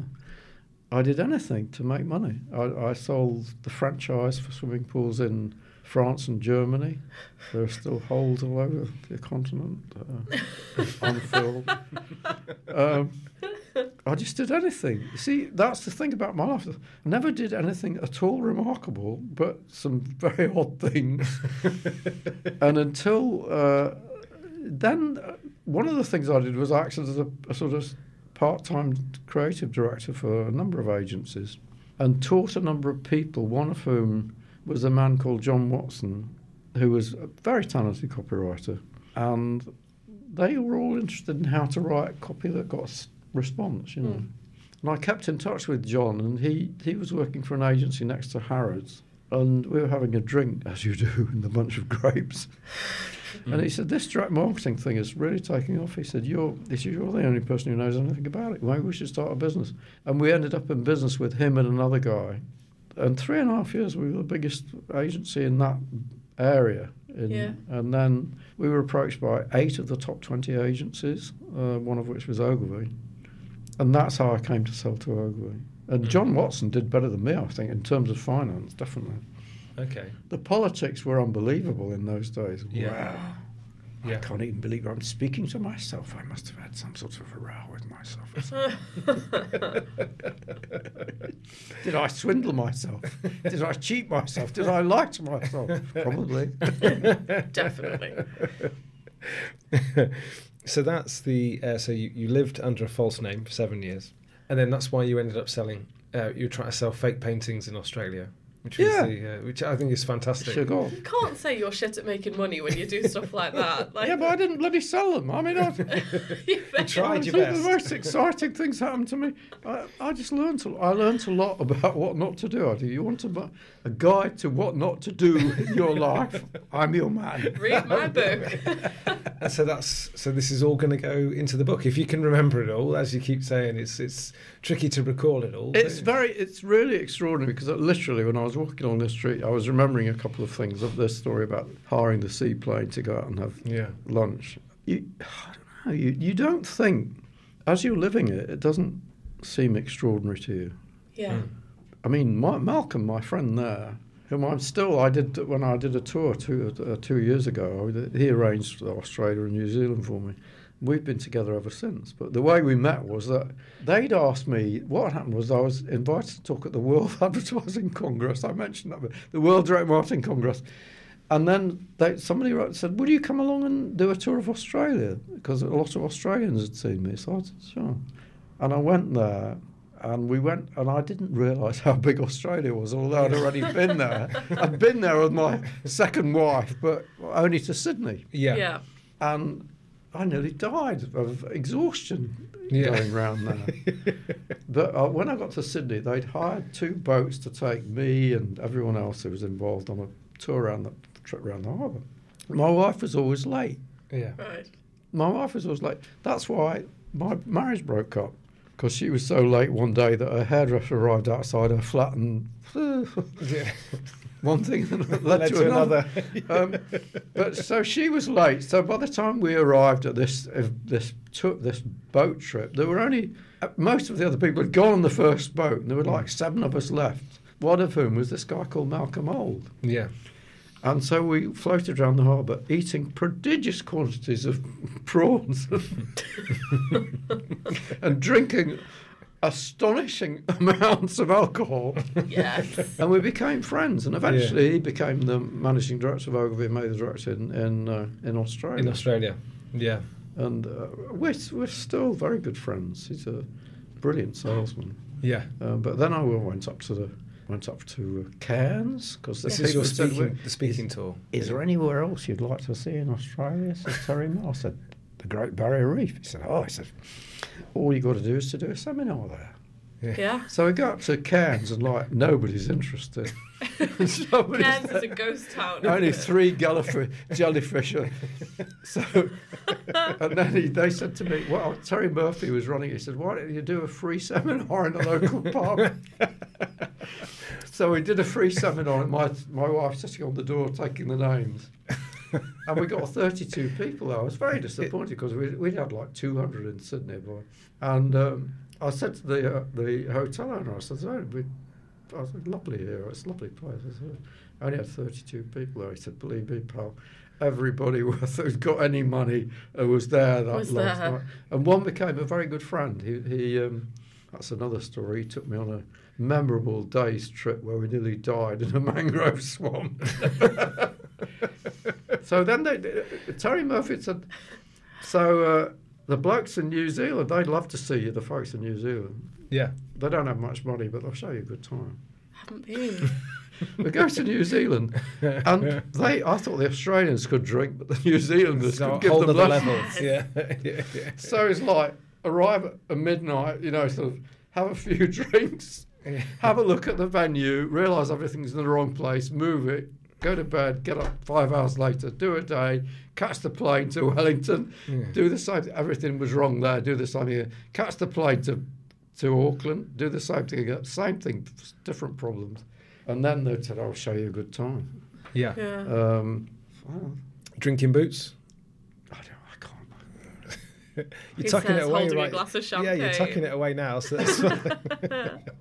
I did anything to make money. I, I sold the franchise for swimming pools in France and Germany. There are still holes all over the continent, uh, unfilled. Um, I just did anything. See, that's the thing about my life. I never did anything at all remarkable, but some very <laughs> odd things. and until uh, then, uh, one of the things I did was I acted as a, a sort of part-time creative director for a number of agencies and taught a number of people, one of whom was a man called John Watson, who was a very talented copywriter. And they were all interested in how to write copy that got s- response, you know. Mm. And I kept in touch with John, and he, he was working for an agency next to Harrods. And we were having a drink, as you do, <laughs> in the bunch of grapes. And he said, This direct marketing thing is really taking off. He said, You're, he said, You're the only person who knows anything about it. Maybe we should start a business. And we ended up in business with him and another guy. And three and a half years, we were the biggest agency in that area. In, Yeah. And then we were approached by eight of the top 20 agencies, uh, one of which was Ogilvy. And that's how I came to sell to Ogilvy. And John Watson did better than me, I think, in terms of finance, definitely. Okay. The politics were unbelievable in those days. Yeah. Wow. Yeah. I can't even believe I'm speaking to myself. I must have had some sort of a row with myself. <laughs> Did I swindle myself? Did I cheat myself? Did I lie to myself? Probably. <laughs> Definitely. so that's the. Uh, so you, you lived under a false name for seven years, and then that's why you ended up selling. Uh, you were trying to sell fake paintings in Australia. Which was Yeah. the, uh, which I think is fantastic. Sugar. You <laughs> can't say you're shit at making money when you do stuff like that. <laughs> Like, Yeah, but I didn't bloody sell them. I mean, I, <laughs> you You tried your Some of best. The most exciting things happened to me. I, I just learned. A, I learned a lot about what not to do. I do. You want to a guide to what not to do in your life? I'm your man. Read my book. And so that's so. This is all going to go into the book if you can remember it all. As you keep saying, it's it's tricky to recall it all. It's very, it's really extraordinary because literally when I was walking on the street, I was remembering a couple of things of this story about hiring the seaplane to go out and have yeah, lunch. You, I don't know. You, you don't think as you're living it, it doesn't seem extraordinary to you. Yeah. I mean, my, Malcolm, my friend there, whom I'm still, I did when I did a tour two uh, two years ago. He arranged Australia and New Zealand for me. We've been together ever since. But the way we met was that they'd asked me. What happened was I was invited to talk at the World <laughs> Advertising Congress. I mentioned that, the World Direct Marketing Congress. And then they, somebody wrote, said, "Would you come along and do a tour of Australia?" Because a lot of Australians had seen me. So I said, "Sure." And I went there, and we went, and I didn't realise how big Australia was, although I'd already <laughs> been there. I'd been there with my second wife, but only to Sydney, yeah, Yeah. and I nearly died of exhaustion Yeah. going round there. <laughs> but uh, when I got to Sydney, they'd hired two boats to take me and everyone else who was involved on a tour around the trip around the harbour. My wife was always late. yeah. Right. My wife was always late. That's why my marriage broke up because she was so late one day that her hairdresser arrived outside her flat and <laughs> yeah. <laughs> one thing led, to, another. <laughs> um, but so she was late. So by the time we arrived at this this took this boat trip, there were only uh, most of the other people had gone on the first boat, and there were like seven of us left. One of whom was this guy called Malcolm Auld. yeah. And so we floated around the harbour eating prodigious quantities of <laughs> prawns <laughs> and drinking astonishing <laughs> amounts of alcohol. Yes. And we became friends. And eventually he became the managing director of Ogilvy and Mather director in, in, uh, in Australia. In Australia, yeah, And uh, we're, we're still very good friends. He's a brilliant salesman. yeah. Uh, but then I went up to the went up to uh, Cairns because This is your speaking, the speaking tour. is there anywhere else you'd like to see in Australia? said Terry Moore. I said, the Great Barrier Reef. He said, oh, he said, all you got to do is to do a seminar there. Yeah. So we go up to Cairns and like nobody's interested. <laughs> <laughs> Somebody's Cairns is a ghost town. Only it? three jellyfish, jellyfish. are- <laughs> So, and then he, they said to me, well, Terry Murphy was running. He said, why don't you do a free seminar in a local pub? so we did a free seminar, and my my wife sitting on the door taking the names. And we got 32 people there. I was very disappointed because we we had like 200 in Sydney, boy. And um, I said to the uh, the hotel owner, I said, oh, we, I said, lovely here. It's a lovely place. I said, I only had 32 people there. He said, believe me, pal, everybody <laughs> who's got any money uh, was there that Was last there. night. And one became a very good friend. He, he um, that's another story. He took me on a memorable day's trip where we nearly died in a <laughs> mangrove swamp. <laughs> so then they, Terry Murphy said, so uh, the blokes in New Zealand, they'd love to see you, the folks in New Zealand. Yeah, They don't have much money, but they'll show you a good time. Haven't been. <laughs> We go to New Zealand, and they, I thought the Australians could drink, but the New Zealanders so could give whole them other lessons. levels. Yeah, yeah, <laughs> yeah. So it's like arrive at midnight, you know, sort of have a few <laughs> drinks, have a look at the venue, realise everything's in the wrong place, move it, go to bed, get up five hours later, do a day, catch the plane to <laughs> Wellington, Yeah. do the same. Everything was wrong there. Do the same here. Catch the plane to to Auckland, do the same thing again. Same thing, different problems. And then they said, "I'll show you a good time." yeah. Yeah. Um, well, Drinking boots. I don't. I can't. <laughs> You're He tucking says, it away, holding a glass of champagne. Yeah, you're tucking it away now. So that's fine. <laughs>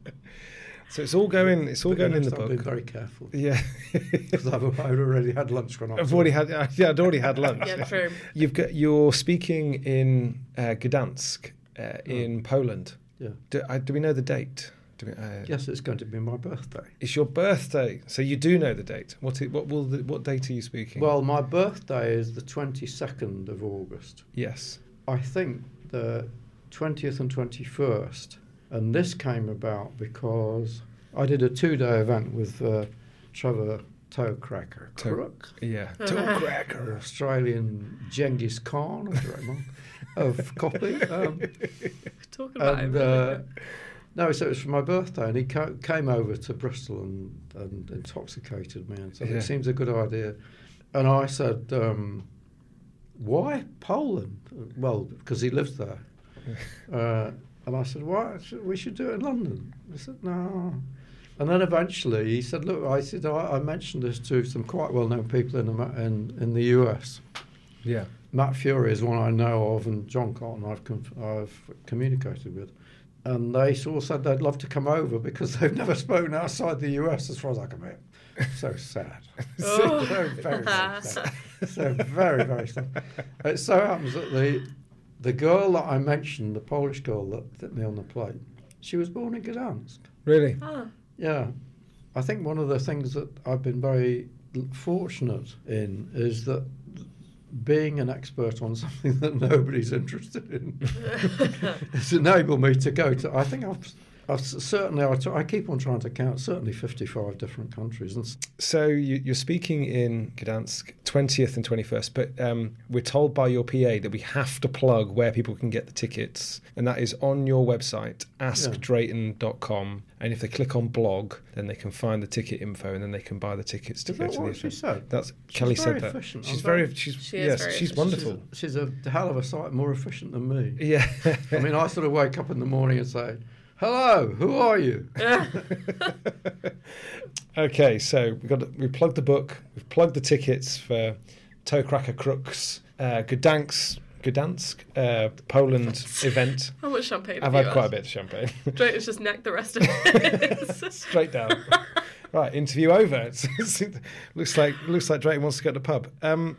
so it's all going. It's all But going in the time, Be book. very careful Yeah, <laughs> because I've, I've already had lunch when I. I've already had. Yeah, I'd already had <laughs> lunch. Yeah, true. You've got. You're speaking in uh, Gdansk, uh, in Poland. Yeah. Do, uh, do we know the date? Do we, uh, Yes, it's going to be my birthday. It's your birthday, so you do know the date. What? i- What will? The, what date are you speaking? Well, my birthday is the 22nd of August. yes. I think the 20th and 21st. And this came about because I did a two-day event with uh, Trevor Toe Cracker Toe- Crook, Yeah. <laughs> Uh-huh. Toe cracker. Australian Genghis Khan <laughs> of, Draymond, of copy. Um, <laughs> Talking about and it. uh, no, so it was for my birthday, and he ca- came over to Bristol and, and intoxicated me, and said Yeah. it seems a good idea. And I said, um, "Why Poland?" Well, because he lives there. Uh, and I said, "Why? should- We should do it in London." He said, "No." And then eventually he said, "Look," I said, "I, I mentioned this to some quite well-known people in the, in, in the US." Yeah. Matt Furey is one I know of, and John Carlton I've com- I've communicated with, and they all said they'd love to come over because <laughs> they've never spoken outside the US, as far as I can make. So sad. <laughs> <laughs> So very, very sad. So very, very sad. It so happens that the the girl that I mentioned, the Polish girl that hit me on the plate, she was born in Gdansk. Really? Ah, Yeah, I think one of the things that I've been very fortunate in is that being an expert on something <laughs> that nobody's interested in <laughs> <laughs> has enabled me to go to. I think I've, I've certainly I, t- I keep on trying to count certainly fifty-five different countries, and s- So you, you're speaking in Gdansk, 20th and 21st, but um, we're told by your PA that we have to plug where people can get the tickets, and that is on your website, askdrayton.com. And if they click on blog, then they can find the ticket info, and then they can buy the tickets to Is go that to the what she said? That's She's Kelly very said that. efficient. She's I'm very, very- she's She is yes, very she's efficient. wonderful. she's a hell of a sight more efficient than me. Yeah. I mean, I sort of wake up in the morning and say, "Hello, who are you?" <laughs> Okay, so we got we plugged the book, we've plugged the tickets for Toe Cracker Crooks, uh, Gdansk, Gdansk, uh, Poland <laughs> event. how much champagne I've have had you quite a bit of champagne, <laughs> Drake has just necked the rest of it. straight down. right, interview over. It's, it's- looks like looks like Drake wants to go to the pub. Um,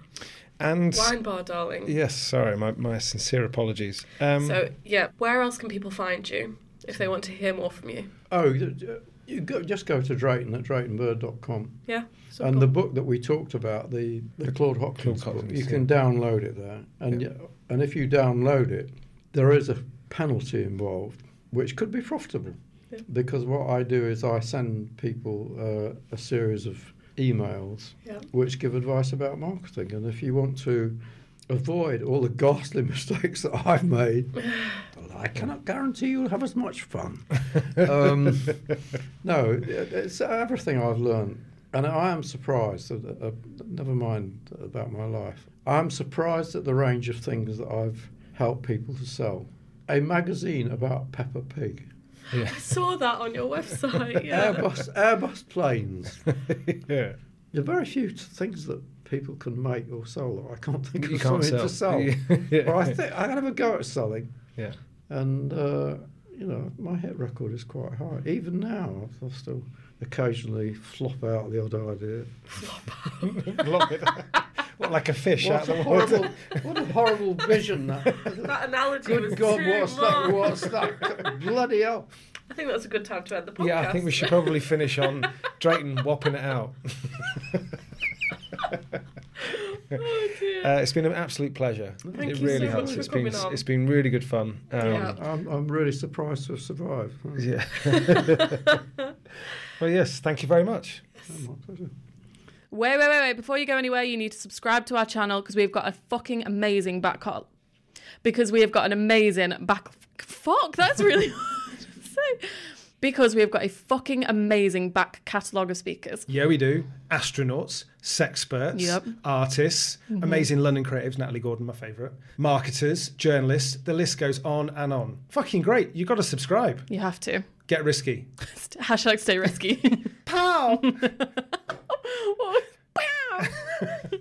and Wine bar, darling. yes, sorry, my, my sincere apologies. Um, So, yeah, where else can people find you if they want to hear more from you? Oh, you, you go, just go to Drayton at draytonbird.com. Yeah? And the book that we talked about, the, the Claude Hopkins Claude book, you can download it there. And, Yeah. y- and if you download it, there is a penalty involved, which could be profitable. Yeah. Because what I do is I send people uh, a series of emails Yeah. which give advice about marketing. And if you want to avoid all the ghastly <laughs> mistakes that I've made, well, <laughs> I cannot guarantee you'll have as much fun. <laughs> um, no, it's everything I've learned. And I am surprised, uh, uh, never mind about my life, I'm surprised at the range of things that I've helped people to sell. A magazine about Peppa Pig, yeah. I saw that on your website. <laughs> Yeah. Airbus, Airbus planes. <laughs> yeah. There are very few things that people can make or sell that I can't think You of can't something sell. to sell. Yeah. But I think I have a go at selling, yeah. And uh, you know my hit record is quite high. Even now, I still occasionally flop out the odd idea. Flop <laughs> it. what, like a fish out What of a the water? what a horrible vision that. <laughs> That analogy was Good God, too what's that? What's that? Bloody hell! I think that's a good time to end the podcast. Yeah, I think we should probably finish on <laughs> Drayton whopping it out. Oh, dear. Uh, it's been an absolute pleasure. Thank it you really so has. much for It's been on. it's been really good fun. Um, Yeah. I'm, I'm really surprised to have survived. yeah. <laughs> well, yes. Thank you very much. Oh, my pleasure. Wait, wait, wait, wait. Before you go anywhere, you need to subscribe to our channel because we've got a fucking amazing back cut. Because we have got an amazing back. Fuck, that's really <laughs> hard to say because we have got a fucking amazing back catalogue of speakers. Yeah, we do. Astronauts, sexperts, yep. artists, mm-hmm. amazing London creatives, Natalie Gordon, my favourite, marketers, journalists, the list goes on and on. Fucking great. You've got to subscribe. You have to. Get risky. Hashtag stay risky. <laughs> Pow! <laughs> Pow! <laughs>